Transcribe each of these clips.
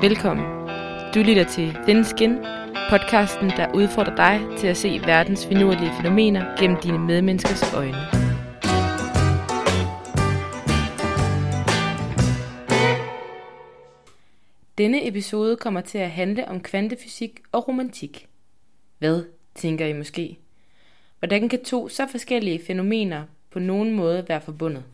Velkommen. Du lytter til Thin Skin, podcasten, der udfordrer dig til at se verdens finurlige fænomener gennem dine medmenneskers øjne. Denne episode kommer til at handle om kvantefysik og romantik. Hvad, tænker I måske? Hvordan kan to så forskellige fænomener på nogen måde være forbundet?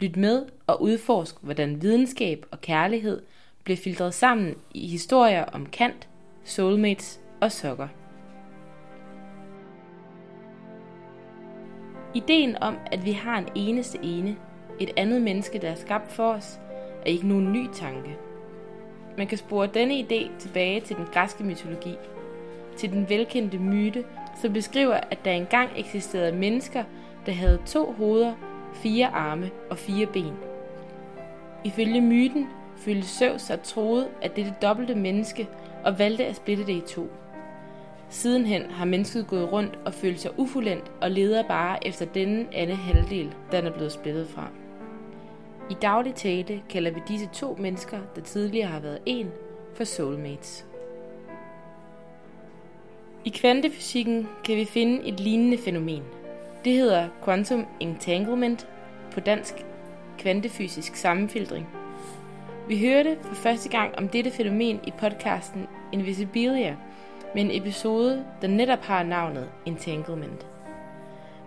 Lyt med og udforsk, hvordan videnskab og kærlighed blev filtreret sammen i historier om Kant, soulmates og sokker. Ideen om, at vi har en eneste ene, et andet menneske, der er skabt for os, er ikke nogen ny tanke. Man kan spore denne idé tilbage til den græske mytologi, til den velkendte myte, som beskriver, at der engang eksisterede mennesker, der havde to hoveder, fire arme og fire ben. Ifølge myten følte Zeus sig troet af dette dobbelte menneske og valgte at splitte det i to. Sidenhen har mennesket gået rundt og følt sig ufuldendt og leder bare efter denne anden halvdel, den er blevet splittet fra. I daglig tale kalder vi disse to mennesker, der tidligere har været en, for soulmates. I kvantefysikken kan vi finde et lignende fænomen. Det hedder quantum entanglement, på dansk kvantefysisk sammenfiltring. Vi hørte for første gang om dette fænomen i podcasten Invisibilia, med en episode, der netop har navnet entanglement.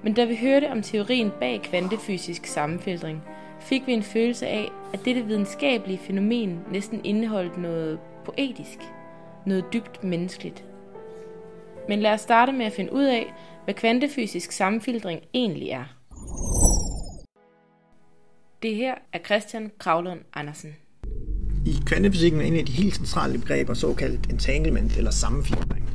Men da vi hørte om teorien bag kvantefysisk sammenfiltring, fik vi en følelse af, at dette videnskabelige fænomen næsten indeholdt noget poetisk, noget dybt menneskeligt. Men lad os starte med at finde ud af, hvad kvantefysisk sammenfiltring egentlig er. Det her er Christian Kravlund Andersen. I kvantefysikken er en af de helt centrale begreber såkaldt entanglement eller sammenfiltring.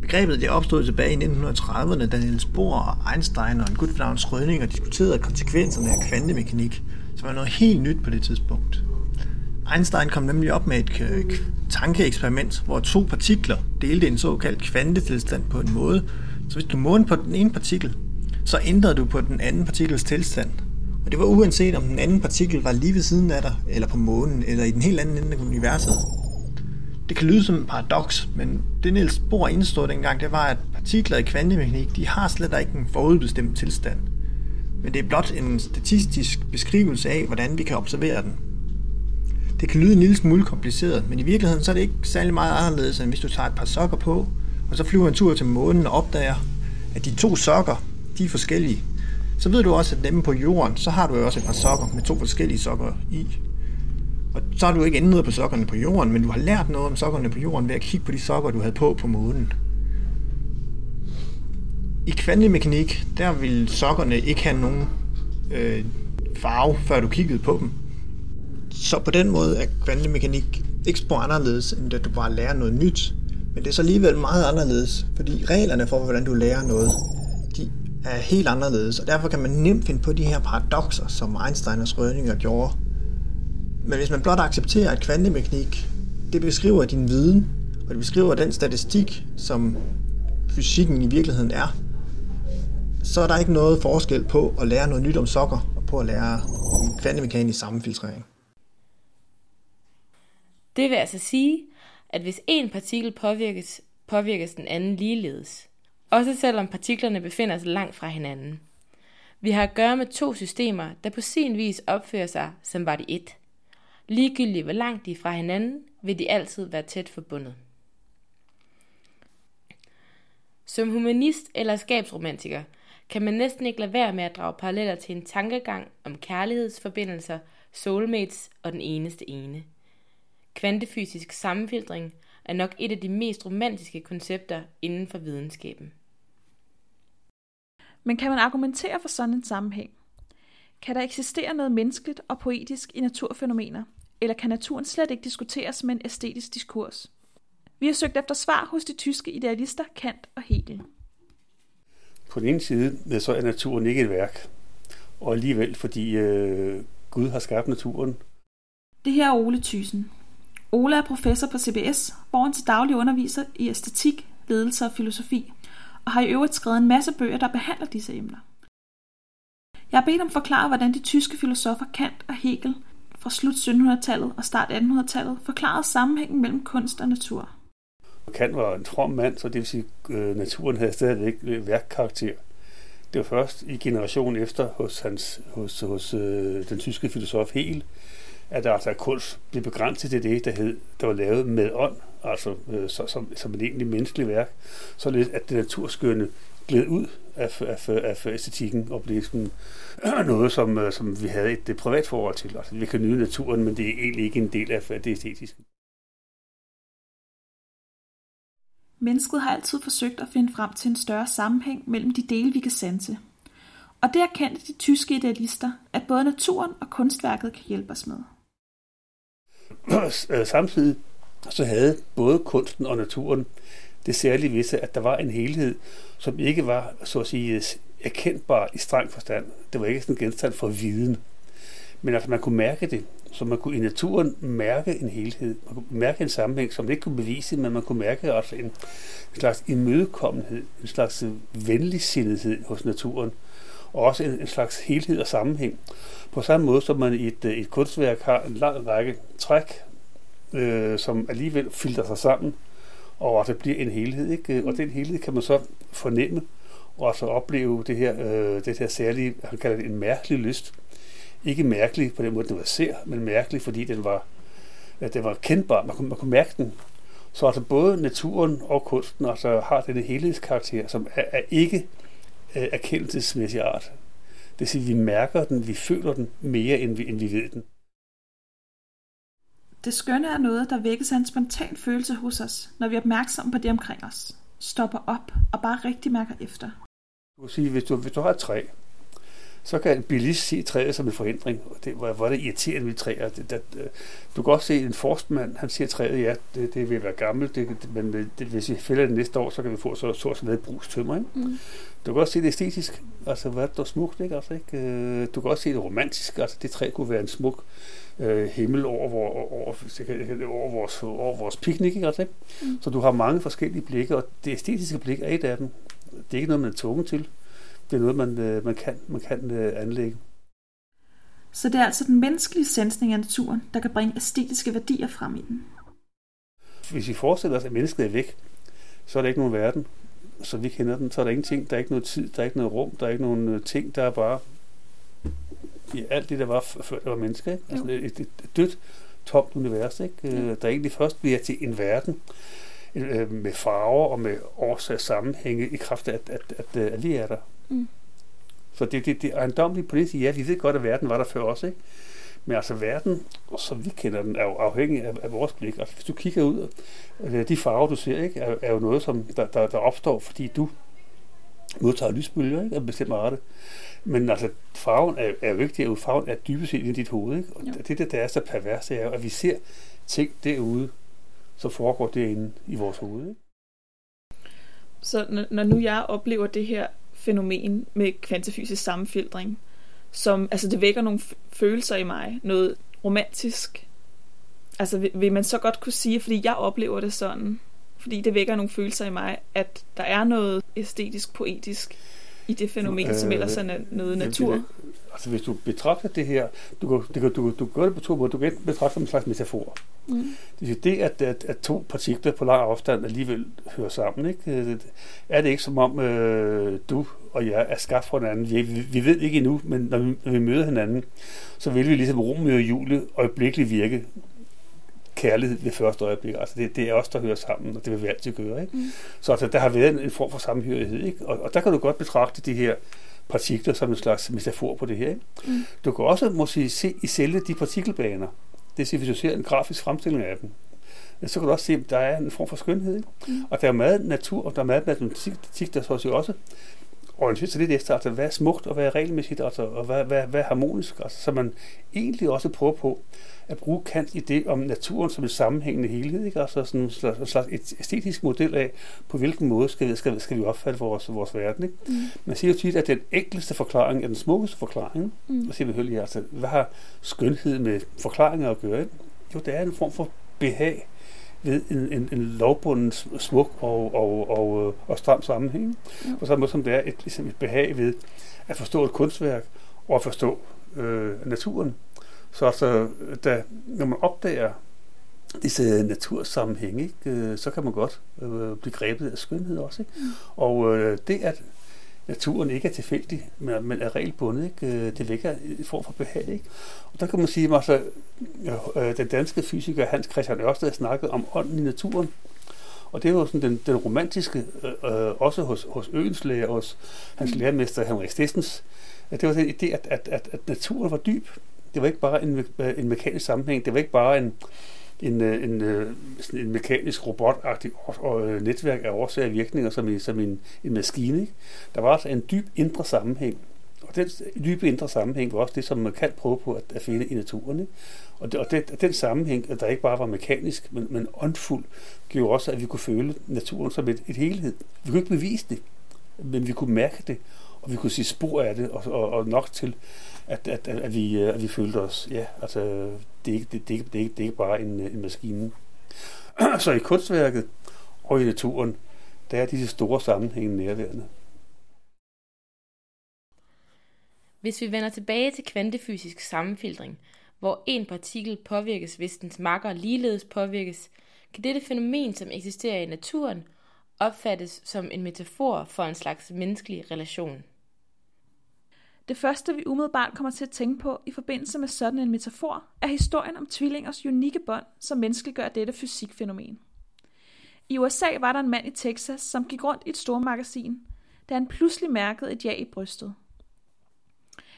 Begrebet det opstod tilbage i 1930'erne, da Niels Bohr og Einstein og en gut navn Schrödinger diskuterede konsekvenserne af kvantemekanik, som var noget helt nyt på det tidspunkt. Einstein kom nemlig op med et tankeeksperiment, hvor to partikler delte en såkaldt kvantetilstand på en måde, så hvis du målte på den ene partikel, så ændrede du på den anden partikels tilstand. Og det var uanset om den anden partikel var lige ved siden af dig, eller på månen, eller i den helt anden ende af universet. Det kan lyde som en paradoks, men det Niels Bohr indstod dengang, det var, at partikler i kvantemekanik, de har slet ikke en forudbestemt tilstand. Men det er blot en statistisk beskrivelse af, hvordan vi kan observere den. Det kan lyde en lille smule kompliceret, men i virkeligheden så er det ikke særlig meget anderledes, end hvis du tager et par sokker på, og så flyver en tur til månen og opdager, at de to sokker, de er forskellige. Så ved du også, at nemme på jorden, så har du jo også et par sokker med to forskellige sokker i. Og så har du ikke ændret på sokkerne på jorden, men du har lært noget om sokkerne på jorden ved at kigge på de sokker, du havde på på månen. I kvantemekanik, der vil sokkerne ikke have nogen øh, farve, før du kiggede på dem. Så på den måde er kvantemekanik ikke spor anderledes, end at du bare lærer noget nyt. Men det er så alligevel meget anderledes, fordi reglerne for, hvordan du lærer noget, de er helt anderledes, og derfor kan man nemt finde på de her paradoxer, som Einstein og Schrödinger gjorde. Men hvis man blot accepterer, at kvantemekanik, det beskriver din viden, og det beskriver den statistik, som fysikken i virkeligheden er, så er der ikke noget forskel på at lære noget nyt om sokker, og på at lære om kvantemekanisk sammenfiltrering. Det vil altså sige, at hvis en partikel påvirkes, påvirkes den anden ligeledes. Også selvom partiklerne befinder sig langt fra hinanden. Vi har at gøre med to systemer, der på sin vis opfører sig, som var de et. Ligegyldigt hvor langt de er fra hinanden, vil de altid være tæt forbundet. Som humanist eller skabsromantiker kan man næsten ikke lade være med at drage paralleller til en tankegang om kærlighedsforbindelser, soulmates og den eneste ene. Kvantefysisk sammenfiltring er nok et af de mest romantiske koncepter inden for videnskaben. Men kan man argumentere for sådan en sammenhæng? Kan der eksistere noget menneskeligt og poetisk i naturfænomener, eller kan naturen slet ikke diskuteres med en æstetisk diskurs? Vi har søgt efter svar hos de tyske idealister Kant og Hegel. På den ene side så er naturen ikke et værk, og alligevel fordi øh, Gud har skabt naturen. Det her er Ole Thyssen. Ola er professor på CBS, hvor han til daglig underviser i æstetik, ledelse og filosofi, og har i øvrigt skrevet en masse bøger, der behandler disse emner. Jeg har bedt ham forklare, hvordan de tyske filosofer Kant og Hegel fra slut 1700-tallet og start 1800-tallet forklarede sammenhængen mellem kunst og natur. Kant var en from mand, så det vil sige, at naturen havde stadigvæk øh, værkkarakter. Det var først i generationen efter hos, hans, hos, hos øh, den tyske filosof Hegel, at der altså kunst blev begrænset til det, der, hed, der var lavet med ånd, altså øh, så, som, som et egentlig menneskeligt værk, således at det naturskønne gled ud af, af, af æstetikken og blev sådan ligesom noget, som, øh, som vi havde et, et privat forhold til. Altså, vi kan nyde naturen, men det er egentlig ikke en del af det æstetiske. Mennesket har altid forsøgt at finde frem til en større sammenhæng mellem de dele, vi kan sanse. Og det erkendte de tyske idealister, at både naturen og kunstværket kan hjælpe os med. Øh, samtidig så havde både kunsten og naturen det særlige visse, at der var en helhed, som ikke var, så at sige, erkendbar i streng forstand. Det var ikke sådan en genstand for viden. Men altså, man kunne mærke det, så man kunne i naturen mærke en helhed. Man kunne mærke en sammenhæng, som man ikke kunne bevise, men man kunne mærke også en, en slags imødekommenhed, en slags venligsindighed hos naturen, og også en, en slags helhed og sammenhæng. På samme måde som man i et, et kunstværk har en lang række træk, øh, som alligevel filter sig sammen, og det bliver en helhed. Ikke? Og den helhed kan man så fornemme, og så opleve det her, øh, det her særlige, han kalder det en mærkelig lyst. Ikke mærkelig på den måde, den var ser, men mærkelig, fordi den var, at den var kendbar. Man kunne, man kunne mærke den. Så altså både naturen og kunsten altså har denne helhedskarakter, som er, er ikke øh, erkendelsesmæssig art. Det vil sige, at vi mærker den, vi føler den mere, end vi, end vi ved den. Det skønne er noget, der vækkes af en spontan følelse hos os, når vi er opmærksomme på det omkring os. Stopper op og bare rigtig mærker efter. Du kan sige, hvis du, hvis du har et træ, så kan en bilist se træet som en forhindring. Og det, hvor, hvor det irriterende ved træer. Det, det, du kan også se en forstmand, han siger træet, ja, det, det vil være gammelt, det, det, men det, hvis vi fælder det næste år, så kan vi få så så sådan noget brugstømmer. Ikke? Mm. Du kan også se det æstetisk, altså hvad der er smukt, ikke? Altså, ikke? Øh, du kan også se det romantisk, altså det træ kunne være en smuk øh, himmel over, over, over, over, vores, over vores piknik, ikke? Altså, ikke? Mm. Så du har mange forskellige blikke, og det æstetiske blik er et af dem. Det er ikke noget, man er tvunget til det er noget, man, øh, man kan, man kan øh, anlægge. Så det er altså den menneskelige sansning af naturen, der kan bringe æstetiske værdier frem i den. Hvis vi forestiller os, at mennesket er væk, så er der ikke nogen verden, så vi kender den. Så er der ingenting, der er ikke noget tid, der er ikke noget rum, der er ikke nogen øh, ting, der er bare i alt det, der var før der var mennesker. Ikke? Altså et, et, dødt, tomt univers, ikke? Ja. der egentlig først bliver til en verden med farver og med årsags sammenhænge i kraft af, at, at, at, at, vi er der. Mm. Så det, det, det ejendommeligt på det ja, vi ved godt, at verden var der før også, ikke? Men altså verden, som vi kender den, er jo afhængig af, af vores blik. Altså hvis du kigger ud, øh, de farver, du ser, ikke, er, er jo noget, som der, der, der opstår, fordi du modtager lysbølger, ikke, af bestemt arte. Men altså, farven er, er vigtig, og farven er dybest set i dit hoved, ikke? Og jo. det, der, der er så pervers, det er jo, at vi ser ting derude, som foregår derinde i vores hoved, ikke? Så når nu jeg oplever det her fænomen med kvantefysisk sammenfiltring, som, altså det vækker nogle følelser i mig, noget romantisk. Altså vil, vil man så godt kunne sige, fordi jeg oplever det sådan, fordi det vækker nogle følelser i mig, at der er noget æstetisk, poetisk i det fænomen, øh, som ellers er noget natur. Altså hvis du betragter det her, du kan, du, kan, du, du kan gøre det på to måder. Du kan betragte det som en slags metafor. Mm. Det er det, at, at, at to partikler på lang afstand alligevel hører sammen. Ikke? Er det ikke som om øh, du og jeg er skabt fra hinanden? Vi, vi, vi ved ikke endnu, men når vi, når vi møder hinanden, så vil vi ligesom Romeo og Julie øjeblikkeligt virke kærlighed ved første øjeblik. Altså det, det er os, der hører sammen, og det vil vi altid gøre. Ikke? Mm. Så altså, der har været en, en form for sammenhørighed. Ikke? Og, og der kan du godt betragte de her partikler som en slags metafor på det her. Ikke? Mm. Du kan også måske se i selve de partikelbaner. Det vil hvis du ser en grafisk fremstilling af dem, så kan du også se, at der er en form for skønhed. Ikke? Mm. Og der er meget natur, og der er meget matematik, der så også orienterer sig lidt efter, altså, hvad er smukt, og hvad er regelmæssigt, altså, og hvad, hvad, hvad er harmonisk. Altså, så man egentlig også prøver på at bruge Kant idé om naturen som en sammenhængende helhed, ikke? altså sådan en slags, en slags æstetisk model af, på hvilken måde skal vi, skal, skal vi opfatte vores, vores verden. Ikke? Mm. Man siger jo tit, at den enkleste forklaring er den smukkeste forklaring. Mm. Og siger vi hører, altså, hvad har skønhed med forklaringer at gøre? Ikke? Jo, det er en form for behag ved en, en, en lovbunden, smuk og, og, og, øh, og stram sammenhæng. Mm. På samme måde som det er et, ligesom et behag ved at forstå et kunstværk og at forstå øh, naturen Så altså, da, når man opdager disse natursammenhænge, ikke, øh, så kan man godt øh, blive grebet af skønhed også. Ikke? Mm. Og øh, det, at naturen ikke er tilfældig, men, men er regelbundet, ikke? Øh, det vækker en form for behag. Ikke? Og der kan man sige, at altså, øh, den danske fysiker Hans Christian Ørsted snakket om ånden i naturen. Og det er jo sådan den, den romantiske, øh, øh også hos, hos Øens læger, hos hans mm. lærermester Henrik Stessens, at det var den idé, at, at, at, at naturen var dyb. Det var ikke bare en, en mekanisk sammenhæng, det var ikke bare en, en, øh, en, øh, en, en mekanisk robotagtig øh, netværk af årsager og virkninger som, i, som en, en maskine. Ikke? Der var altså en dyb indre sammenhæng. Og den dybe indre sammenhæng var også det, som man kan prøve på at, at finde i naturen. Ikke? Og, det, og det, den sammenhæng, der ikke bare var mekanisk, men, men åndfuld, gjorde også, at vi kunne føle naturen som et, et helhed. Vi kunne ikke bevise det, men vi kunne mærke det, og vi kunne se spor af det, og, og, og nok til, at, at, at, at, vi, øh, at vi følte os, ja, altså, det er ikke, det, det, det, det er ikke bare en, øh, en maskine. Så i kunstværket og i naturen, der er disse store sammenhænge nærværende. Hvis vi vender tilbage til kvantefysisk sammenfiltring, hvor en partikel påvirkes, hvis dens makker ligeledes påvirkes, kan dette fænomen, som eksisterer i naturen, opfattes som en metafor for en slags menneskelig relation. Det første, vi umiddelbart kommer til at tænke på i forbindelse med sådan en metafor, er historien om tvillingers unikke bånd, som menneskeliggør dette fysikfænomen. I USA var der en mand i Texas, som gik rundt i et stormagasin, da han pludselig mærkede et ja i brystet.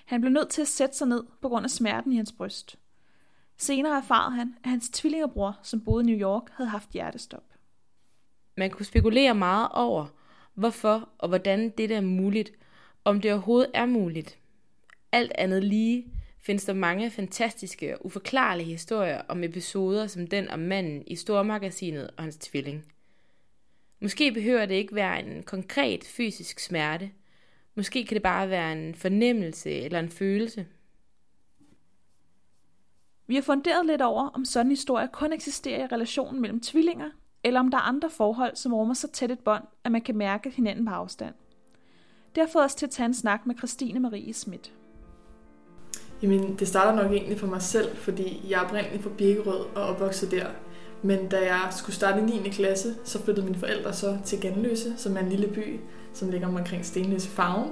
Han blev nødt til at sætte sig ned på grund af smerten i hans bryst. Senere erfarede han, at hans tvillingebror, som boede i New York, havde haft hjertestop. Man kunne spekulere meget over, hvorfor og hvordan dette er muligt, om det overhovedet er muligt. Alt andet lige findes der mange fantastiske og uforklarlige historier om episoder som den om manden i stormagasinet og hans tvilling. Måske behøver det ikke være en konkret fysisk smerte. Måske kan det bare være en fornemmelse eller en følelse. Vi har funderet lidt over, om sådan historier kun eksisterer i relationen mellem tvillinger, eller om der er andre forhold, som rummer så tæt et bånd, at man kan mærke hinanden på afstand. Det har fået os til at tage en snak med Christine Marie Schmidt. Jamen, det starter nok egentlig for mig selv, fordi jeg er oprindelig fra Birkerød og opvokset der. Men da jeg skulle starte i 9. klasse, så flyttede mine forældre så til Ganløse, som er en lille by, som ligger omkring Stenløse Farven.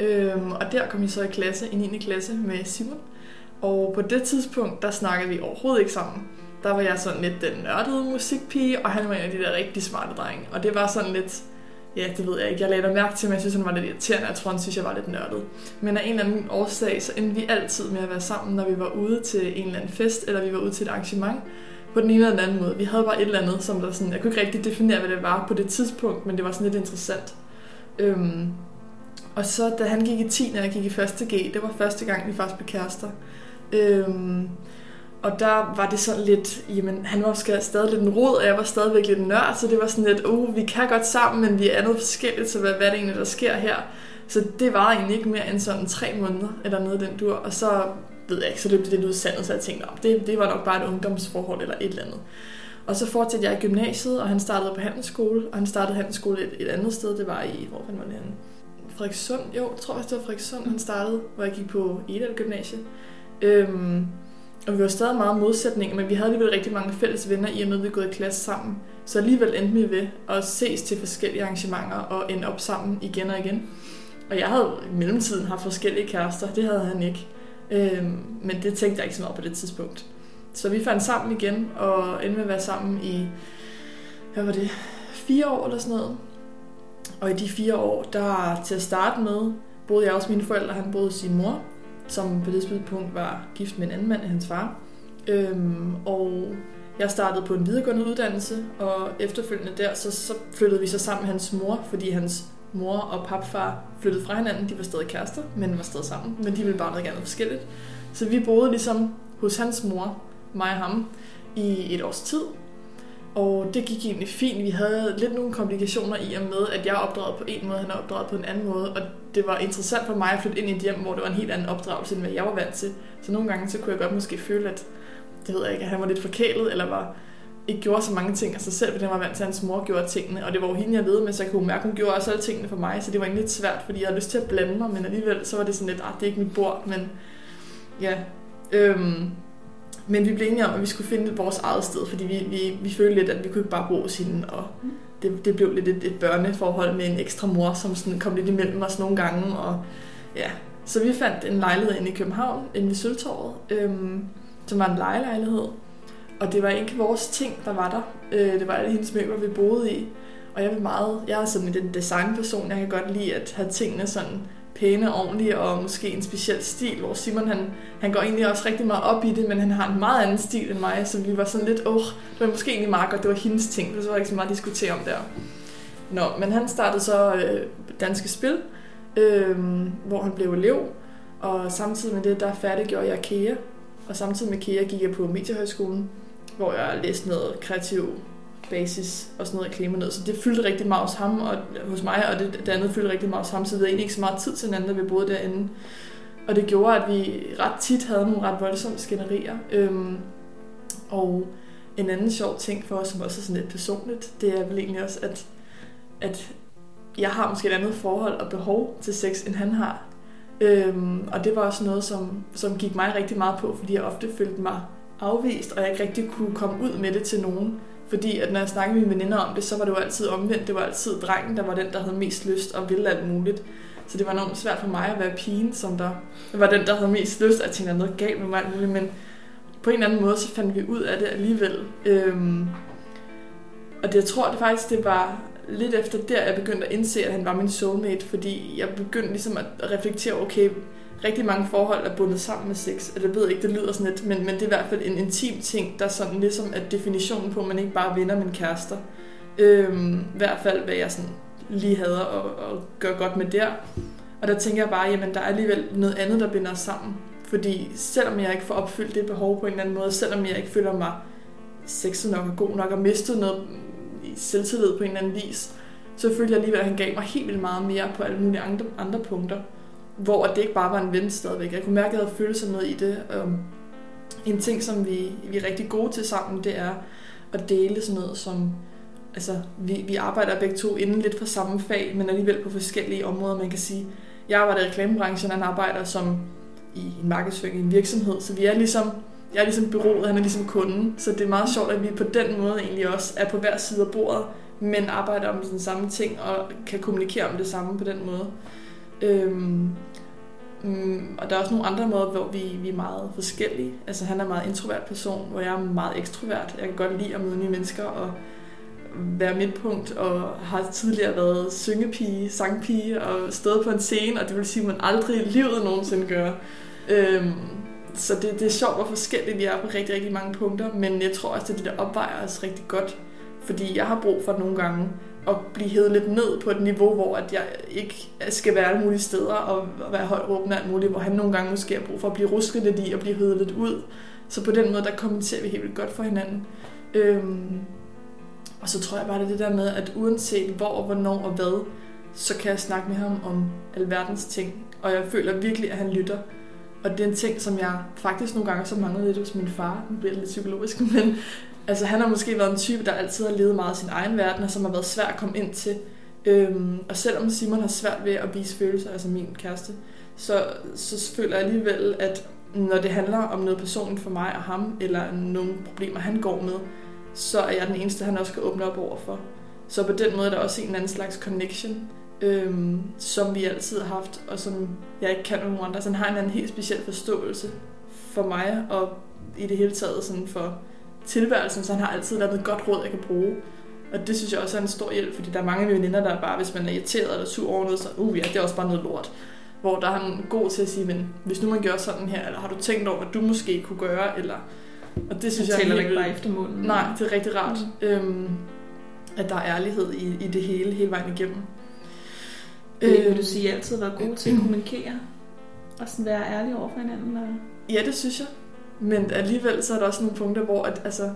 Øhm, og der kom jeg så i klasse, i 9. klasse med Simon. Og på det tidspunkt, der snakkede vi overhovedet ikke sammen. Der var jeg sådan lidt den nørdede musikpige, og han var en af de der rigtig smarte drenge. Og det var sådan lidt, ja, det ved jeg ikke. Jeg lagde mærke til, men jeg synes, han var lidt irriterende. Jeg tror, han synes, jeg var lidt nørdet. Men af en eller anden årsag, så endte vi altid med at være sammen, når vi var ude til en eller anden fest, eller vi var ude til et arrangement på den ene eller den anden måde. Vi havde bare et eller andet, som der sådan, jeg kunne ikke rigtig definere, hvad det var på det tidspunkt, men det var sådan lidt interessant. Øhm, og så da han gik i 10, og jeg gik i 1. G, det var første gang, vi faktisk blev kærester. Øhm, og der var det sådan lidt, jamen han var stadig lidt en rod, og jeg var stadigvæk lidt en nørd, så det var sådan lidt, uh, vi kan godt sammen, men vi er noget forskelligt, så hvad, hvad er det egentlig, der sker her? Så det var egentlig ikke mere end sådan tre måneder, eller noget den dur, og så ved jeg ikke, så løb det lidt ud sandet, så jeg tænkte, om det, det var nok bare et ungdomsforhold eller et eller andet. Og så fortsatte jeg i gymnasiet, og han startede på handelsskole, og han startede handelsskole et, et andet sted, det var i, hvor var det henne? Frederikssund, jo, jeg tror faktisk det var Frederikssund, han startede, hvor jeg gik på Edal Gymnasie. Øhm, og vi var stadig meget modsætninger, men vi havde alligevel rigtig mange fælles venner i og med, at vi gået i klasse sammen. Så alligevel endte vi ved at ses til forskellige arrangementer og ende op sammen igen og igen. Og jeg havde i mellemtiden haft forskellige kærester, det havde han ikke. Øhm, men det tænkte jeg ikke så meget på det tidspunkt. Så vi fandt sammen igen og endte med at være sammen i, hvad var det, fire år eller sådan noget. Og i de fire år, der til at starte med, boede jeg også mine forældre, han boede sin mor, som på det tidspunkt var gift med en anden mand end hans far. Øhm, og jeg startede på en videregående uddannelse, og efterfølgende der, så, så flyttede vi så sammen med hans mor, fordi hans mor og papfar flyttede fra hinanden. De var stadig kærester, men var stadig sammen, men de ville bare noget gerne forskelligt. Så vi boede ligesom hos hans mor, mig og ham, i et års tid. Og det gik egentlig fint. Vi havde lidt nogle komplikationer i og med, at jeg opdraget på en måde, han opdragede opdraget på en anden måde. Og det var interessant for mig at flytte ind i et hjem, hvor det var en helt anden opdragelse, end hvad jeg var vant til. Så nogle gange så kunne jeg godt måske føle, at det ved jeg ikke, at han var lidt forkælet, eller var ikke gjorde så mange ting af sig selv, fordi han var vant til, at hans mor gjorde tingene. Og det var jo hende, jeg ved med, så jeg kunne mærke, at hun gjorde også alle tingene for mig. Så det var egentlig lidt svært, fordi jeg havde lyst til at blande mig, men alligevel så var det sådan lidt, at ah, det er ikke mit bord. Men ja, Øhm, men vi blev enige om, at vi skulle finde vores eget sted, fordi vi, vi, vi følte lidt, at vi kunne ikke bare bo hos hende, og det, det blev lidt et, et børneforhold med en ekstra mor, som sådan kom lidt imellem os nogle gange, og ja. Så vi fandt en lejlighed inde i København, inde ved Sølvtorvet, øhm, som var en lejelejlighed, og det var ikke vores ting, der var der. Øh, det var alle hendes møbler, vi boede i. Og jeg vil meget, jeg er sådan en designperson, jeg kan godt lide at have tingene sådan pæne, ordentlige og måske en speciel stil, hvor Simon han, han går egentlig også rigtig meget op i det, men han har en meget anden stil end mig, så vi var sådan lidt, åh, oh, det var måske egentlig meget godt, det var hendes ting, så var ikke så meget at diskutere om der. Nå, men han startede så øh, Danske Spil, øh, hvor han blev elev, og samtidig med det, der færdiggjorde jeg KEA, og samtidig med KEA gik jeg på Mediehøjskolen, hvor jeg læste noget kreativ basis og sådan noget klima ned. Så det fyldte rigtig meget hos ham og hos mig, og det, det andet fyldte rigtig meget hos ham, så vi havde egentlig ikke så meget tid til hinanden, da vi boede derinde. Og det gjorde, at vi ret tit havde nogle ret voldsomme skænderier. Øhm, og en anden sjov ting for os, som også er sådan lidt personligt, det er vel egentlig også, at, at jeg har måske et andet forhold og behov til sex, end han har. Øhm, og det var også noget, som, som gik mig rigtig meget på, fordi jeg ofte følte mig afvist, og jeg ikke rigtig kunne komme ud med det til nogen. Fordi at når jeg snakkede med mine veninder om det, så var det jo altid omvendt. Det var altid drengen, der var den, der havde mest lyst og ville alt muligt. Så det var enormt svært for mig at være pigen, som der var den, der havde mest lyst. Jeg tænkte, at noget galt med mig alt muligt, men på en eller anden måde, så fandt vi ud af det alligevel. Øhm, og det, jeg tror det faktisk, det var lidt efter der, jeg begyndte at indse, at han var min soulmate, fordi jeg begyndte ligesom at reflektere, okay, rigtig mange forhold er bundet sammen med sex. Eller jeg ved ikke, det lyder sådan lidt, men, men det er i hvert fald en intim ting, der sådan ligesom er definitionen på, at man ikke bare vinder en kærester. Øhm, I hvert fald, hvad jeg sådan lige havde at, at gøre godt med der. Og der tænker jeg bare, jamen der er alligevel noget andet, der binder os sammen. Fordi selvom jeg ikke får opfyldt det behov på en eller anden måde, selvom jeg ikke føler mig sexet nok og god nok og mistet noget i selvtillid på en eller anden vis, så følte jeg alligevel, at han gav mig helt vildt meget mere på alle mulige andre, andre punkter hvor det ikke bare var en ven stadigvæk. Jeg kunne mærke, at jeg havde følelser med i det. Um, en ting, som vi, vi er rigtig gode til sammen, det er at dele sådan noget som... Altså, vi, vi arbejder begge to inden lidt for samme fag, men alligevel på forskellige områder. Man kan sige, jeg arbejder i reklamebranchen, han arbejder som i en markedsføring i en virksomhed, så vi er ligesom, jeg er ligesom byrådet, han er ligesom kunden, så det er meget sjovt, at vi på den måde egentlig også er på hver side af bordet, men arbejder om den samme ting og kan kommunikere om det samme på den måde. Øhm, mm, og der er også nogle andre måder, hvor vi, vi er meget forskellige. Altså han er en meget introvert person, hvor jeg er meget ekstrovert. Jeg kan godt lide at møde nye mennesker og være midtpunkt, og har tidligere været syngepige, sangpige og stået på en scene, og det vil sige, at man aldrig i livet nogensinde gør. Øhm, så det, det er sjovt, hvor forskellige vi er på rigtig, rigtig mange punkter, men jeg tror også, at det der opvejer os rigtig godt, fordi jeg har brug for nogle gange at blive hævet lidt ned på et niveau, hvor at jeg ikke skal være alle mulige steder og være højt råbende alt muligt, hvor han nogle gange måske har brug for at blive rusket lidt i og blive hævet lidt ud. Så på den måde, der kommenterer vi helt vildt godt for hinanden. Øhm, og så tror jeg bare, det er det der med, at uanset hvor og hvornår og hvad, så kan jeg snakke med ham om alverdens ting. Og jeg føler virkelig, at han lytter. Og det er en ting, som jeg faktisk nogle gange så manglede lidt hos min far. Nu bliver det lidt psykologisk, men Altså han har måske været en type, der altid har levet meget i sin egen verden, og som har været svær at komme ind til. Øhm, og selvom Simon har svært ved at vise følelser, altså min kæreste, så, så føler jeg alligevel, at når det handler om noget personligt for mig og ham, eller nogle problemer, han går med, så er jeg den eneste, han også kan åbne op over for. Så på den måde er der også en anden slags connection, øhm, som vi altid har haft, og som jeg ikke kan med nogen andre. Så han har en anden helt speciel forståelse for mig, og i det hele taget sådan for tilværelsen, så han har altid noget godt råd, jeg kan bruge. Og det synes jeg også er en stor hjælp, fordi der er mange af mine veninder, der er bare, hvis man er irriteret eller sur over noget, så uh ja, det er også bare noget lort. Hvor der er han god til at sige, men hvis nu man gør sådan her, eller har du tænkt over, hvad du måske kunne gøre, eller... Og det synes jeg, jeg er ikke bare efter munden. Nej, det er rigtig rart, mm. øhm, at der er ærlighed i, i det hele, hele vejen igennem. Det vil du øhm. sige, altid været god til at kommunikere? Og sådan være ærlig over for hinanden? Og... Ja, det synes jeg. Men alligevel så er der også nogle punkter, hvor, at, altså,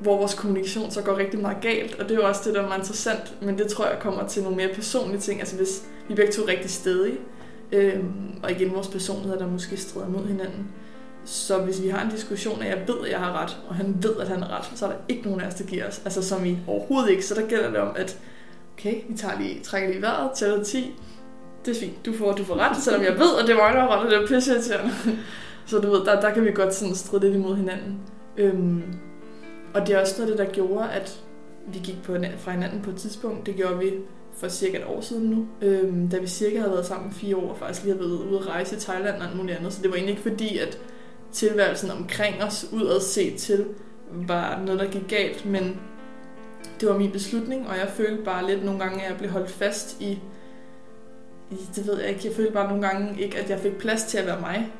hvor vores kommunikation så går rigtig meget galt, og det er jo også det, der er meget interessant, men det tror jeg kommer til nogle mere personlige ting. Altså hvis vi begge to er rigtig stedige, øh, og igen vores personligheder, der måske strider mod hinanden, så hvis vi har en diskussion, at jeg ved, at jeg har ret, og han ved, at han har ret, så er der ikke nogen af os, der giver os. Altså som i overhovedet ikke. Så der gælder det om, at okay, vi tager lige, trækker lige vejret, tæller 10. Det er fint, du får, du får ret, selvom jeg ved, at det var mig, der har ret, og det er pisse så du ved, der, der kan vi godt sådan stride lidt imod hinanden. Øhm, og det er også noget af det, der gjorde, at vi gik på, fra hinanden på et tidspunkt. Det gjorde vi for cirka et år siden nu, øhm, da vi cirka havde været sammen fire år, og faktisk lige havde været ude at rejse i Thailand og alt muligt andet. Så det var egentlig ikke fordi, at tilværelsen omkring os, udad set til, var noget, der gik galt, men det var min beslutning, og jeg følte bare lidt nogle gange, at jeg blev holdt fast i, i det ved jeg ikke, jeg følte bare nogle gange ikke, at jeg fik plads til at være mig,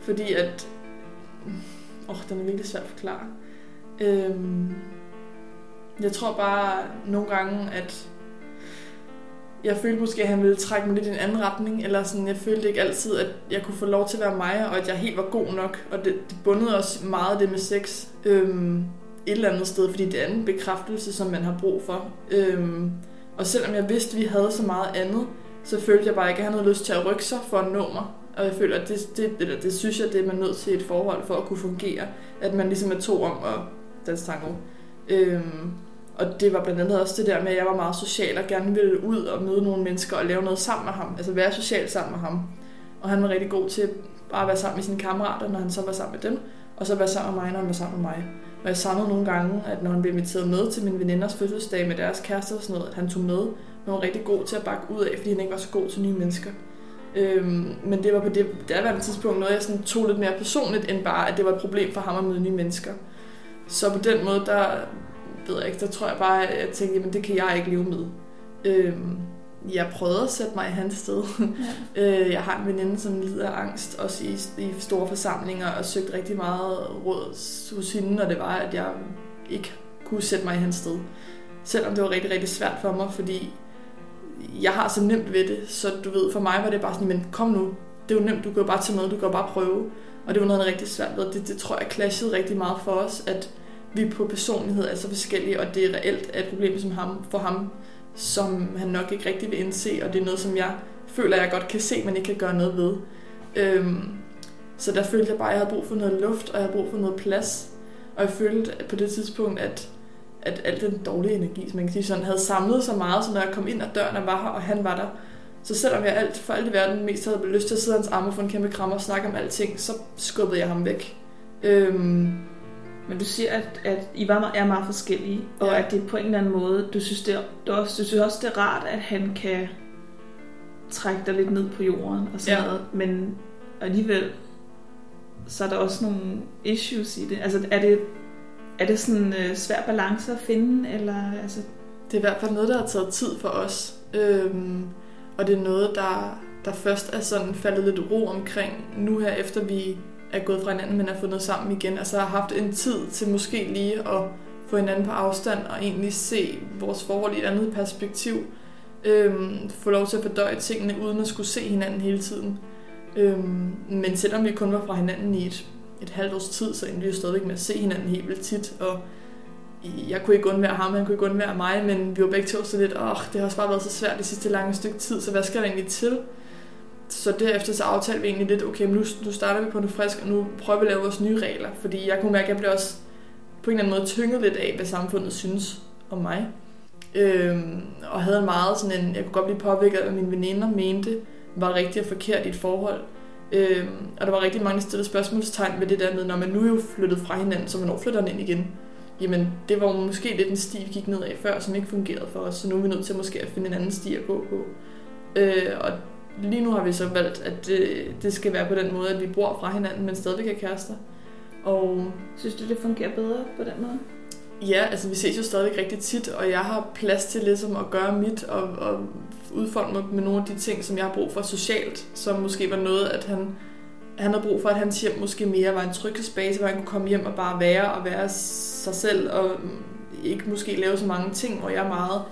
fordi at, åh, oh, den er virkelig svært at forklare. Øhm, jeg tror bare nogle gange, at jeg følte måske, at han ville trække mig lidt i en anden retning, eller sådan, jeg følte ikke altid, at jeg kunne få lov til at være mig, og at jeg helt var god nok, og det, det bundede også meget det med sex øhm, et eller andet sted, fordi det er en bekræftelse, som man har brug for. Øhm, og selvom jeg vidste, at vi havde så meget andet, så følte jeg bare ikke, at han havde lyst til at rykke sig for at nå mig. Og jeg føler, at det, det, eller det synes jeg, det er man nødt til et forhold for at kunne fungere. At man ligesom er to om at danse tango. Øhm, og det var blandt andet også det der med, at jeg var meget social og gerne ville ud og møde nogle mennesker og lave noget sammen med ham. Altså være social sammen med ham. Og han var rigtig god til bare at være sammen med sine kammerater, når han så var sammen med dem. Og så være sammen med mig, når han var sammen med mig. Og jeg savnede nogle gange, at når han blev inviteret med til mine veninders fødselsdag med deres kærester og sådan noget, at han tog med. Men var rigtig god til at bakke ud af, fordi han ikke var så god til nye mennesker. Øhm, men det var på det daværende tidspunkt noget, jeg sådan tog lidt mere personligt, end bare, at det var et problem for ham at møde nye mennesker. Så på den måde, der ved jeg ikke, der tror jeg bare, at jeg tænkte, jamen det kan jeg ikke leve med. Øhm, jeg prøvede at sætte mig i hans sted. Ja. øh, jeg har en veninde, som lider af angst, også i, i store forsamlinger, og søgte rigtig meget råd hos hende, når det var, at jeg ikke kunne sætte mig i hans sted. Selvom det var rigtig, rigtig svært for mig, fordi jeg har så nemt ved det, så du ved, for mig var det bare sådan, men kom nu, det er jo nemt, du kan jo bare tage med, du kan jo bare prøve. Og det var noget, der rigtig svært ved. Det, det tror jeg clashede rigtig meget for os, at vi på personlighed er så forskellige, og det er reelt et problem som ham, for ham, som han nok ikke rigtig vil indse, og det er noget, som jeg føler, jeg godt kan se, men ikke kan gøre noget ved. Øhm, så der følte jeg bare, at jeg havde brug for noget luft, og jeg havde brug for noget plads. Og jeg følte at på det tidspunkt, at, at al den dårlige energi, som man kan sige sådan, havde samlet så meget, så når jeg kom ind ad døren og var her, og han var der, så selvom jeg alt for alt i verden mest havde lyst til at sidde hans arme og få en kæmpe kram og snakke om alting, så skubbede jeg ham væk. Øhm, men du siger, at, at I var, er meget forskellige, og ja. at det på en eller anden måde, du synes, det er, du, også, du synes også, det er rart, at han kan trække dig lidt ned på jorden og sådan ja. noget, men alligevel, så er der også nogle issues i det. Altså, er det, er det sådan en uh, svær balance at finde, eller altså... Det er i hvert fald noget, der har taget tid for os, øhm, og det er noget, der, der først er sådan faldet lidt ro omkring nu her, efter vi er gået fra hinanden, men er fundet sammen igen. Altså har haft en tid til måske lige at få hinanden på afstand og egentlig se vores forhold i et andet perspektiv. Øhm, få lov til at fordøje tingene uden at skulle se hinanden hele tiden. Øhm, men selvom vi kun var fra hinanden i et, et halvt års tid, så endte vi jo stadigvæk med at se hinanden helt vildt tit. Og jeg kunne ikke undvære ham, han kunne ikke undvære mig, men vi var begge to så lidt, åh, det har også bare været så svært det sidste lange stykke tid, så hvad skal der egentlig til? så derefter så aftalte vi egentlig lidt, okay, nu, nu starter vi på det frisk, og nu prøver vi at lave vores nye regler. Fordi jeg kunne mærke, at jeg blev også på en eller anden måde tynget lidt af, hvad samfundet synes om mig. Øhm, og havde en meget sådan en, jeg kunne godt blive påvirket af, hvad mine veninder mente var rigtigt og forkert i et forhold. Øhm, og der var rigtig mange stillede spørgsmålstegn ved det der med, når man nu er jo flyttet fra hinanden, så man flytter den ind igen. Jamen, det var måske lidt en sti, vi gik ned af før, som ikke fungerede for os, så nu er vi nødt til måske at finde en anden sti at gå på. Øh, og lige nu har vi så valgt, at det, det skal være på den måde, at vi bor fra hinanden, men stadigvæk er kærester. Og synes du, det fungerer bedre på den måde? Ja, altså vi ses jo stadigvæk rigtig tit, og jeg har plads til ligesom at gøre mit og, og udfolde mig med nogle af de ting, som jeg har brug for socialt, som måske var noget, at han, han havde brug for, at hans hjem måske mere var en tryghedsbase, hvor han kunne komme hjem og bare være og være sig selv, og ikke måske lave så mange ting, hvor jeg er meget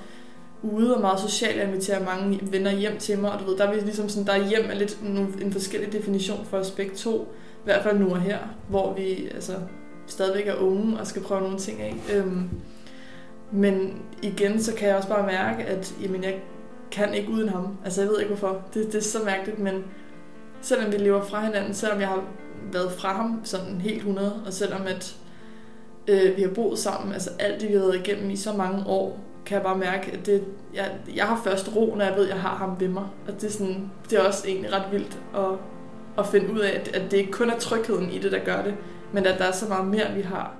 ude og meget social. Jeg inviterer mange venner hjem til mig, og du ved, der er vi ligesom sådan, der er hjem er lidt en forskellig definition for os begge to. I hvert fald nu og her, hvor vi altså, stadigvæk er unge og skal prøve nogle ting af. Øhm, men igen, så kan jeg også bare mærke, at jamen, jeg kan ikke uden ham. Altså, jeg ved ikke hvorfor. Det, det er så mærkeligt, men selvom vi lever fra hinanden, selvom jeg har været fra ham sådan helt 100, og selvom at øh, vi har boet sammen, altså alt det, vi har været igennem i så mange år, kan jeg bare mærke, at det, jeg, jeg har først ro, når jeg ved, at jeg har ham ved mig. Og det er, sådan, det er også egentlig ret vildt at, at finde ud af, at, at det ikke kun er trygheden i det, der gør det, men at der er så meget mere, vi har.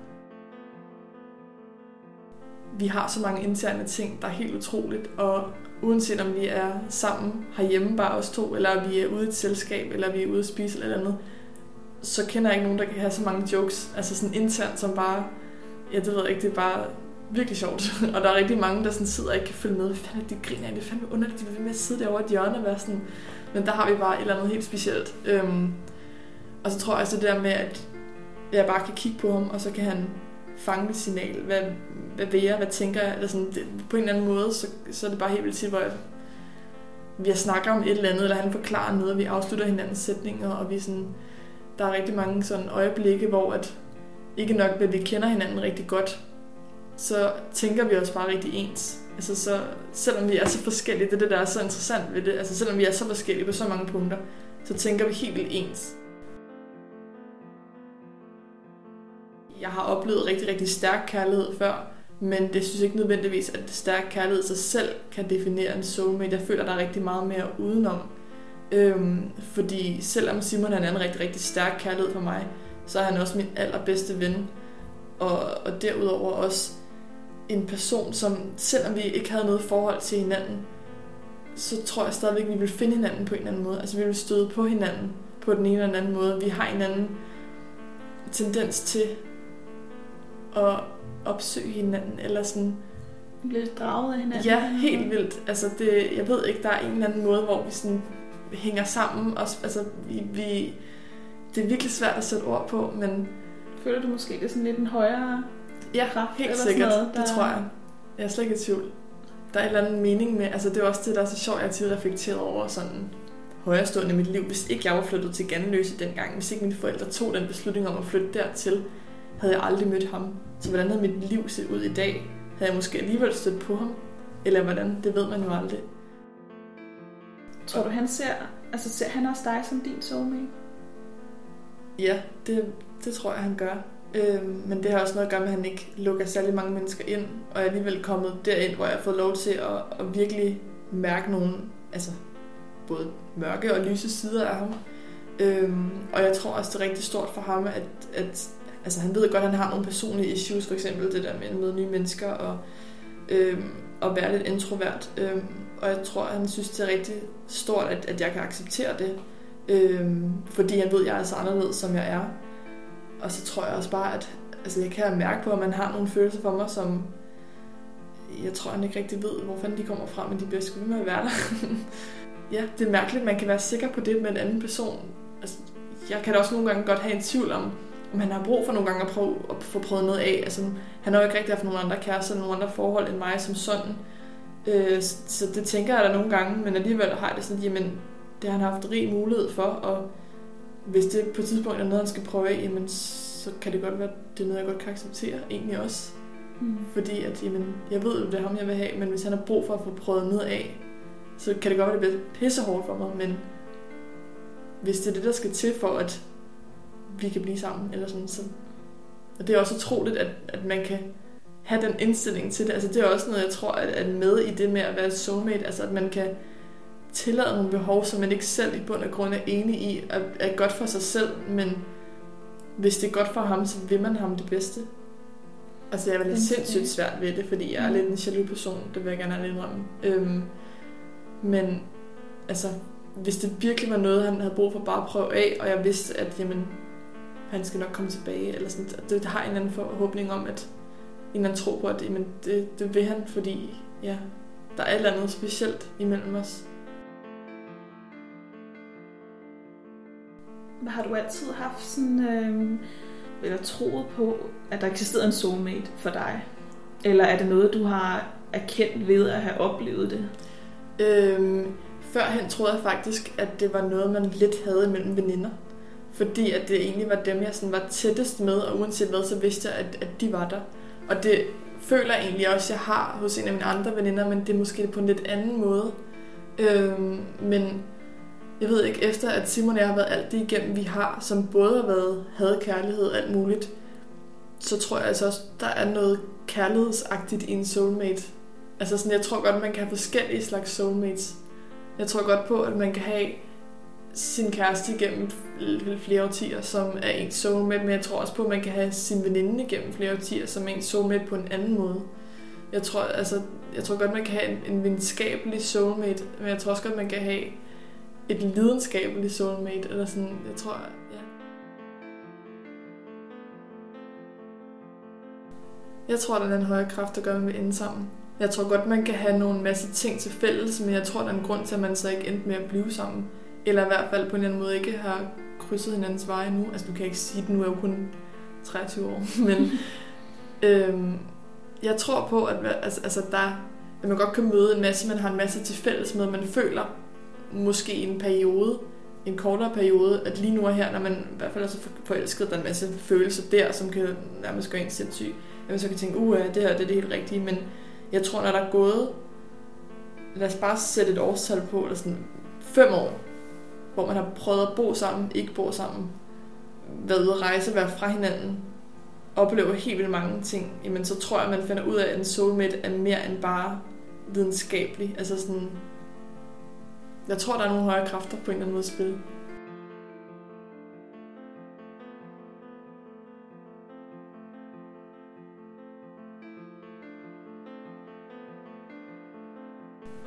Vi har så mange interne ting, der er helt utroligt, og uanset om vi er sammen herhjemme bare os to, eller vi er ude i et selskab, eller vi er ude at spise eller andet, så kender jeg ikke nogen, der kan have så mange jokes, altså sådan internt, som bare, ja, det ved jeg ikke, det er bare virkelig sjovt. og der er rigtig mange, der sådan sidder og ikke kan følge med. Hvad fanden er de griner af? Det er fandme underligt, de vil med at sidde derovre i et hjørne og være sådan. Men der har vi bare et eller andet helt specielt. Øhm, og så tror jeg også det der med, at jeg bare kan kigge på ham, og så kan han fange mit signal. Hvad, hvad vil jeg? Hvad tænker jeg? Eller sådan, det, på en eller anden måde, så, så er det bare helt vildt til, hvor jeg, vi snakker om et eller andet, eller han forklarer noget, og vi afslutter hinandens sætninger, og vi sådan, der er rigtig mange sådan øjeblikke, hvor at ikke nok, at vi kender hinanden rigtig godt, så tænker vi også bare rigtig ens. Altså så, selvom vi er så forskellige, det er det, der er så interessant ved det, altså selvom vi er så forskellige på så mange punkter, så tænker vi helt vildt ens. Jeg har oplevet rigtig, rigtig stærk kærlighed før, men det synes ikke nødvendigvis, at stærk kærlighed sig selv kan definere en soulmate. Jeg føler, der er rigtig meget mere udenom. Øhm, fordi selvom Simon er en rigtig, rigtig stærk kærlighed for mig, så er han også min allerbedste ven. Og, og derudover også en person, som selvom vi ikke havde noget forhold til hinanden, så tror jeg stadigvæk, at vi vil finde hinanden på en eller anden måde. Altså vi vil støde på hinanden på den ene eller den anden måde. Vi har en anden tendens til at opsøge hinanden, eller sådan... Vi bliver lidt draget af hinanden. Ja, helt vildt. Altså det, jeg ved ikke, der er en eller anden måde, hvor vi sådan hænger sammen. Også, altså vi, vi, det er virkelig svært at sætte ord på, men... Føler du måske, det er sådan lidt en højere Ja, kraft helt eller sikkert. noget, Det tror jeg. Jeg er slet ikke i tvivl. Der er en eller anden mening med, altså det er også det, der er så sjovt, jeg har reflekteret over sådan højrestående i mit liv. Hvis ikke jeg var flyttet til Ganløse dengang, hvis ikke mine forældre tog den beslutning om at flytte dertil, havde jeg aldrig mødt ham. Så hvordan havde mit liv set ud i dag? Havde jeg måske alligevel stødt på ham? Eller hvordan? Det ved man jo aldrig. Tror du, han ser, altså ser han også dig som din soulmate? Ja, det, det tror jeg, han gør. Øhm, men det har også noget at gøre med, at han ikke lukker særlig mange mennesker ind, og er alligevel kommet derind, hvor jeg har fået lov til at, at virkelig mærke nogle, altså både mørke og lyse sider af ham. Øhm, og jeg tror også, det er rigtig stort for ham, at, at altså, han ved godt, at han har nogle personlige issues, for eksempel det der med at møde nye mennesker og, øh, og være lidt introvert. Øh, og jeg tror, at han synes, det er rigtig stort, at, at jeg kan acceptere det, Øh, fordi han ved, at jeg er så anderledes, som jeg er. Og så tror jeg også bare, at altså, jeg kan mærke på, at man har nogle følelser for mig, som jeg tror, han ikke rigtig ved, hvor fanden de kommer fra, men de bliver sgu ved med at være der. ja, det er mærkeligt, at man kan være sikker på det med en anden person. Altså, jeg kan da også nogle gange godt have en tvivl om, om han har brug for nogle gange at, prøve, at få prøvet noget af. Altså, han har jo ikke rigtig haft nogle andre kærester, nogle andre forhold end mig som sådan. Øh, så det tænker jeg da nogle gange, men alligevel har det sådan, jamen, det har han haft rig mulighed for, og hvis det på et tidspunkt er noget, han skal prøve af, jamen, så kan det godt være, det er noget, jeg godt kan acceptere egentlig også. Mm. Fordi at, jamen, jeg ved jo, det er ham, jeg vil have, men hvis han har brug for at få prøvet noget af, så kan det godt være, det bliver pissehårdt for mig, men hvis det er det, der skal til for, at vi kan blive sammen, eller sådan, så... Og det er også utroligt, at, at man kan have den indstilling til det. Altså, det er også noget, jeg tror, at er med i det med at være soulmate, altså at man kan tillade nogle behov, som man ikke selv i bund og grund er enig i, er, er godt for sig selv, men hvis det er godt for ham, så vil man ham det bedste. Altså, jeg er lidt sindssygt svært ved det, fordi jeg er Mm. lidt en jaloux person, det vil jeg gerne have indrømme. Øhm, men altså, hvis det virkelig var noget, han havde brug for bare at prøve af, og jeg vidste, at jamen, han skal nok komme tilbage, eller sådan, det, det har en eller anden forhåbning om, at en eller anden tro på, at jamen, det, det vil han, fordi ja, der er et eller andet specielt imellem os. Har du altid haft sådan, øh, eller troet på, at der eksisterede en soulmate for dig? Eller er det noget, du har erkendt ved at have oplevet det? Øhm, førhen troede jeg faktisk, at det var noget, man lidt havde mellem veninder. Fordi at det egentlig var dem, jeg sådan var tættest med, og uanset hvad, så vidste jeg, at, at de var der. Og det føler jeg egentlig også, jeg har hos en af mine andre veninder, men det er måske på en lidt anden måde. Øhm, men jeg ved ikke, efter at Simon og jeg har været alt det igennem, vi har, som både har været had, kærlighed og alt muligt, så tror jeg altså også, der er noget kærlighedsagtigt i en soulmate. Altså sådan, jeg tror godt, man kan have forskellige slags soulmates. Jeg tror godt på, at man kan have sin kæreste igennem flere årtier, som er ens soulmate, men jeg tror også på, at man kan have sin veninde igennem flere årtier, som er ens soulmate på en anden måde. Jeg tror, altså, jeg tror godt, man kan have en, en venskabelig soulmate, men jeg tror også godt, man kan have et lidenskabeligt soulmate, eller sådan, jeg tror, ja. Jeg tror, der er en højere kraft, der gør, at man vil ende sammen. Jeg tror godt, man kan have nogle masse ting til fælles, men jeg tror, der er en grund til, at man så ikke endte med at blive sammen. Eller i hvert fald på en eller anden måde ikke har krydset hinandens veje nu. Altså, du kan ikke sige, at nu er jo kun 23 år, men øhm, jeg tror på, at altså, altså der, at man godt kan møde en masse, man har en masse til fælles med, man føler måske i en periode, en kortere periode, at lige nu er her, når man i hvert fald er så forelsket, der er en masse følelser der, som kan nærmest gøre en sindssyg, at man så kan tænke, uh, det her det er det helt rigtige, men jeg tror, når der er gået, lad os bare sætte et årstal på, eller sådan fem år, hvor man har prøvet at bo sammen, ikke bo sammen, været ude at rejse, være fra hinanden, oplever helt vildt mange ting, jamen så tror jeg, at man finder ud af, at en soulmate er mere end bare videnskabelig. Altså sådan, jeg tror, der er nogle højere kræfter på en eller anden måde at spille.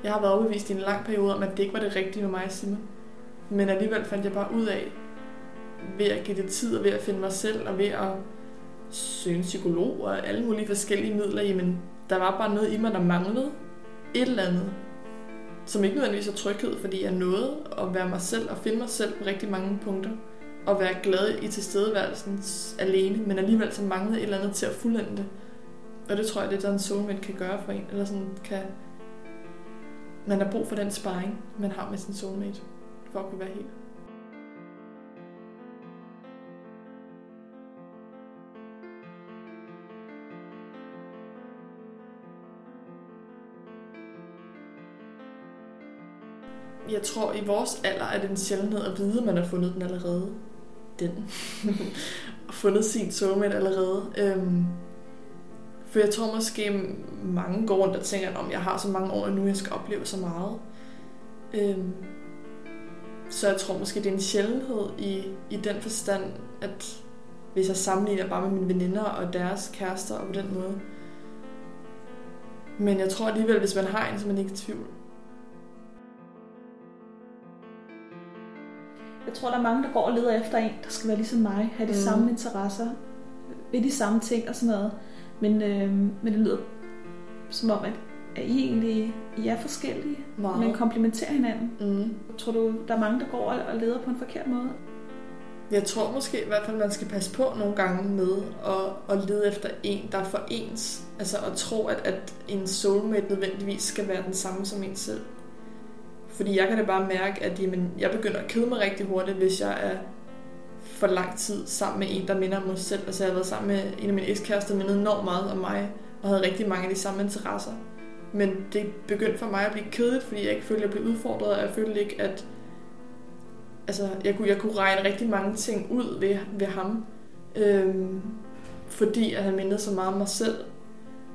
Jeg har været overbevist i en lang periode om, at det ikke var det rigtige med mig og Simon. Men alligevel fandt jeg bare ud af, ved at give det tid og ved at finde mig selv og ved at søge en psykolog og alle mulige forskellige midler, jamen der var bare noget i mig, der manglede et eller andet, som ikke nødvendigvis er tryghed, fordi jeg nåede at være mig selv og finde mig selv på rigtig mange punkter og være glad i tilstedeværelsen alene, men alligevel så manglede et eller andet til at fuldende det. Og det tror jeg, det er der en soulmate kan gøre for en, eller sådan kan... Man har brug for den sparring, man har med sin soulmate, for at kunne være hel. jeg tror, i vores alder er det en sjældenhed at vide, at man har fundet den allerede. Den. fundet sin soulmate allerede. Øhm, for jeg tror måske, mange går rundt og tænker, om jeg har så mange år nu, jeg skal opleve så meget. Øhm, så jeg tror måske, det er en sjældenhed i, i den forstand, at hvis jeg sammenligner bare med mine veninder og deres kærester og på den måde. Men jeg tror alligevel, hvis man har en, så er man ikke i tvivl. Jeg tror, der er mange, der går og leder efter en, der skal være ligesom mig, have de mm. samme interesser, ved de samme ting og sådan noget. Men, øh, men det lyder som om, at, at I egentlig I er forskellige, wow. men komplementerer hinanden. Mm. Tror du, der er mange, der går og leder på en forkert måde? Jeg tror måske i hvert fald, man skal passe på nogle gange med at, at lede efter en, der er for ens. Altså at tro, at, at en soulmate nødvendigvis skal være den samme som en selv. Fordi jeg kan da bare mærke, at jamen, jeg begynder at kede mig rigtig hurtigt, hvis jeg er for lang tid sammen med en, der minder om mig selv. Altså jeg har været sammen med en af mine ekskærester, der mindede enormt meget om mig, og havde rigtig mange af de samme interesser. Men det begyndte for mig at blive kedeligt, fordi jeg ikke følte, at jeg blev udfordret, og jeg følte ikke, at altså, jeg, kunne, jeg kunne regne rigtig mange ting ud ved, ved ham. Øhm, fordi at han mindede så meget om mig selv.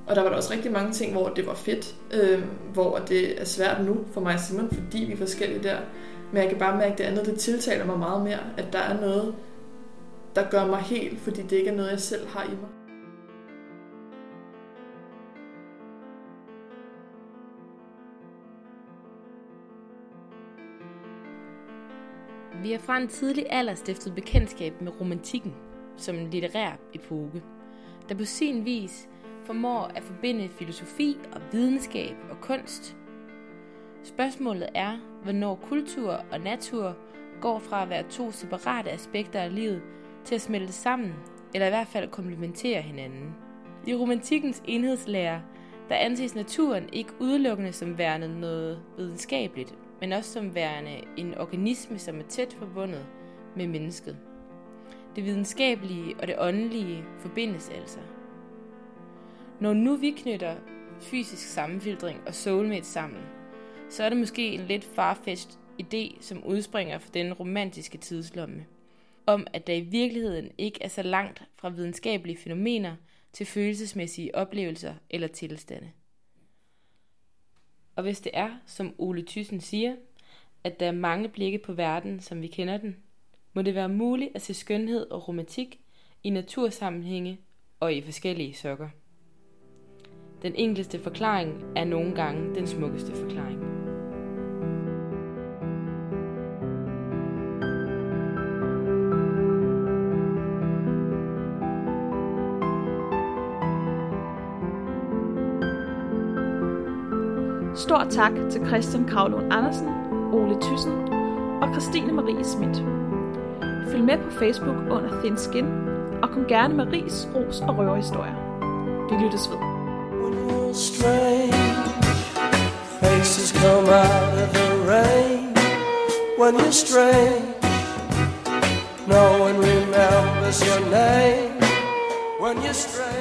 Og der var der også rigtig mange ting, hvor det var fedt, øhm, hvor det er svært nu for mig og Simon, fordi vi er forskellige der. Men jeg kan bare mærke, at det andet, det tiltaler mig meget mere, at der er noget, der gør mig helt, fordi det ikke er noget, jeg selv har i mig. Vi har fra en tidlig alder stiftet bekendtskab med romantikken som en litterær epoke, der på sin vis formår at forbinde filosofi og videnskab og kunst. Spørgsmålet er, hvornår kultur og natur går fra at være to separate aspekter af livet til at smelte sammen, eller i hvert fald komplementere hinanden. I romantikkens enhedslære, der anses naturen ikke udelukkende som værende noget videnskabeligt, men også som værende en organisme, som er tæt forbundet med mennesket. Det videnskabelige og det åndelige forbindes altså. Når nu vi knytter fysisk sammenfiltring og soulmate sammen, så er det måske en lidt farfetched idé, som udspringer fra den romantiske tidslomme, om at der i virkeligheden ikke er så langt fra videnskabelige fænomener til følelsesmæssige oplevelser eller tilstande. Og hvis det er, som Ole Thyssen siger, at der er mange blikke på verden, som vi kender den, må det være muligt at se skønhed og romantik i natursammenhænge og i forskellige sokker. Den enkleste forklaring er nogle gange den smukkeste forklaring. Stor tak til Christian Kravlund Andersen, Ole Thyssen og Christine Marie Schmidt. Følg med på Facebook under Thin Skin, og kom gerne med ris, ros og røverhistorier. Vi lyttes ved. When faces come out of the rain. When you're strange, no one remembers your name. When you're strange.